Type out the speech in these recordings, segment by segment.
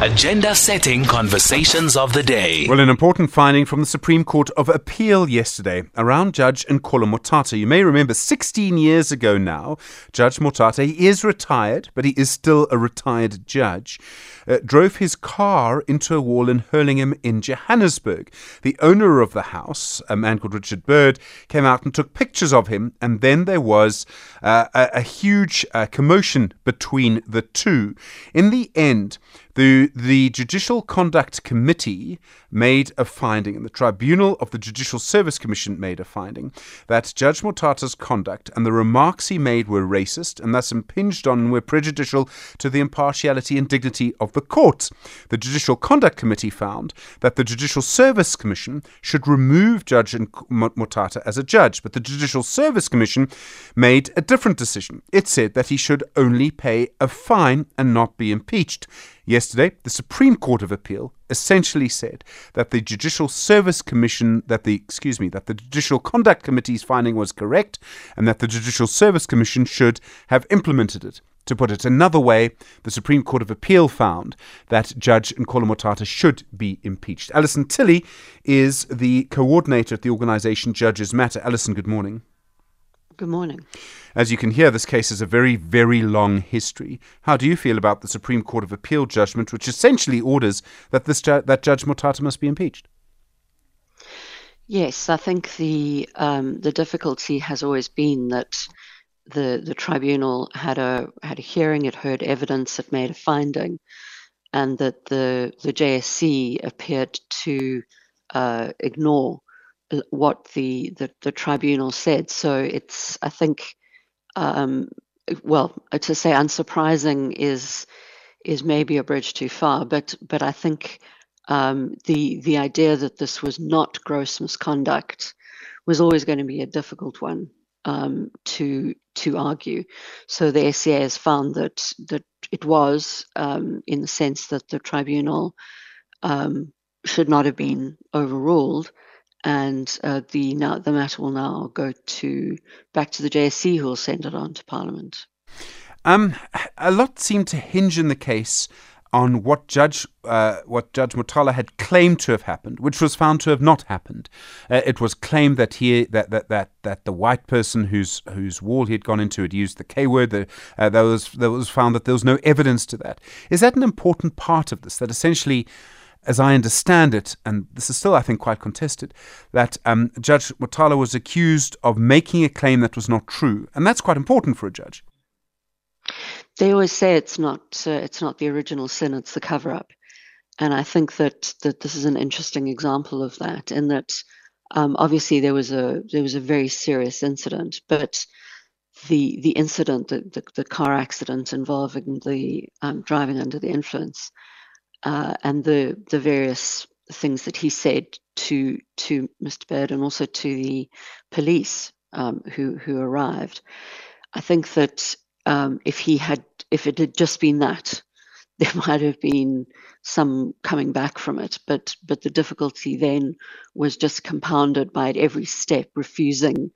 Agenda setting conversations of the day. Well, an important finding from the Supreme Court of Appeal yesterday around Judge Nkola Motata. You may remember 16 years ago now, Judge Motata, he is retired, but he is still a retired judge, uh, drove his car into a wall in Hurlingham in Johannesburg. The owner of the house, a man called Richard Bird, came out and took pictures of him, and then there was uh, a, a, huge uh, commotion between the two. In the end, the, the Judicial Conduct Committee made a finding, and the Tribunal of the Judicial Service Commission made a finding, that Judge Motata's conduct and the remarks he made were racist and thus impinged on and were prejudicial to the impartiality and dignity of the court. The Judicial Conduct Committee found that the Judicial Service Commission should remove Judge Mortata as a judge, but the Judicial Service Commission made a different decision. It said that he should only pay a fine and not be impeached. Yesterday, the Supreme Court of Appeal essentially said that the Judicial Service Commission, that the, excuse me, that the Judicial Conduct Committee's finding was correct and that the Judicial Service Commission should have implemented it. To put it another way, the Supreme Court of Appeal found that Judge Nkola Motata should be impeached. Alison Tilley is the coordinator at the organisation Judges Matter. Alison, good morning. Good morning. As you can hear, this case has a very, very long history. How do you feel about the Supreme Court of Appeal judgment, which essentially orders that this ju- that Judge Motata must be impeached? Yes, I think the um, the difficulty has always been that the the tribunal had a had a hearing, it heard evidence, it made a finding, and that the the JSC appeared to uh, ignore what the, the, the tribunal said. So it's, I think, um, well, to say unsurprising is is maybe a bridge too far, but but I think um, the the idea that this was not gross misconduct was always going to be a difficult one um, to to argue. So the SCA has found that that it was um, in the sense that the tribunal um, should not have been overruled and uh, the now the matter will now go to back to the JSC, who will send it on to Parliament. Um, a lot seemed to hinge in the case on what Judge uh, what Judge Motata had claimed to have happened, which was found to have not happened. Uh, it was claimed that he that, that that that the white person whose whose wall he had gone into had used the K word. Uh, there was there was found that there was no evidence to that. Is that an important part of this? That essentially as I understand it, and this is still, I think, quite contested, that um, Judge Motata was accused of making a claim that was not true, and that's quite important for a judge. They always say it's not uh, it's not the original sin; it's the cover up, and I think that that this is an interesting example of that. In that, um, obviously, there was a there was a very serious incident, but the the incident, the, the, the car accident involving the um, driving under the influence uh, and the the various things that he said to to Mr. Bird and also to the police um, who who arrived. I think that um, if he had if it had just been that, there might have been some coming back from it. But but the difficulty then was just compounded by at every step refusing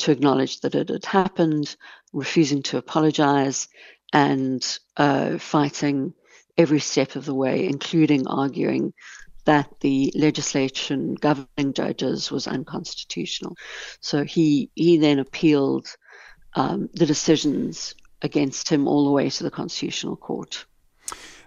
to acknowledge that it had happened, refusing to apologize, and uh, fighting every step of the way, including arguing that the legislation governing judges was unconstitutional. So he he then appealed um, the decisions against him all the way to the Constitutional Court.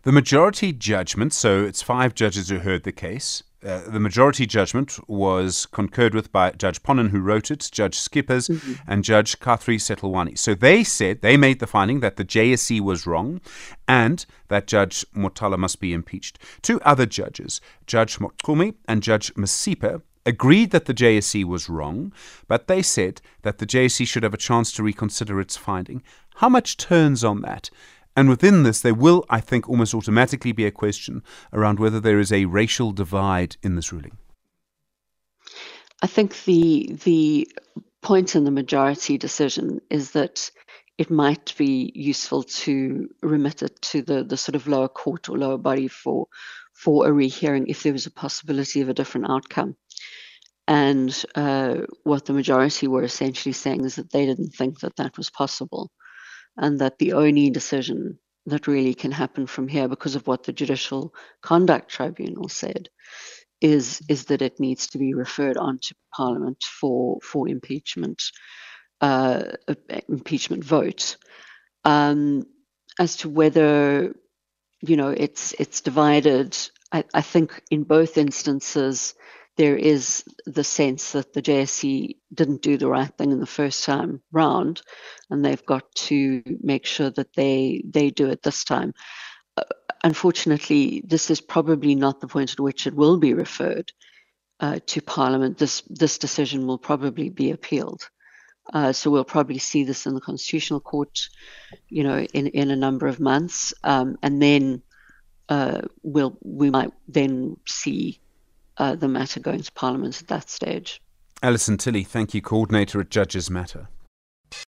The majority judgment, so it's five judges who heard the case, uh, the majority judgment was concurred with by Judge Ponnan, who wrote it, Judge Schippers, mm-hmm. and Judge Kathree-Setiloane. So they said, they made the finding that the JSC was wrong and that Judge Motata must be impeached. Two other judges, Judge Mocumie and Judge Masipa, agreed that the JSC was wrong, but they said that the JSC should have a chance to reconsider its finding. How much turns on that? And within this, there will, I think, almost automatically be a question around whether there is a racial divide in this ruling. I think the the point in the majority decision is that it might be useful to remit it to the, the sort of lower court or lower body for for a rehearing if there was a possibility of a different outcome. And uh, what the majority were essentially saying is that they didn't think that that was possible and that the only decision that really can happen from here because of what the Judicial Conduct Tribunal said is is that it needs to be referred on to Parliament for for impeachment uh, impeachment vote. Um, as to whether you know it's it's divided, I, I think in both instances there is the sense that the JSC didn't do the right thing in the first time round, and they've got to make sure that they they do it this time. Uh, unfortunately, this is probably not the point at which it will be referred uh, to Parliament. This this decision will probably be appealed. Uh, so we'll probably see this in the Constitutional Court, you know, in, in a number of months, um, and then uh, we'll we might then see uh, the matter going to Parliament at that stage. Alison Tilley, thank you, coordinator at Judges Matter.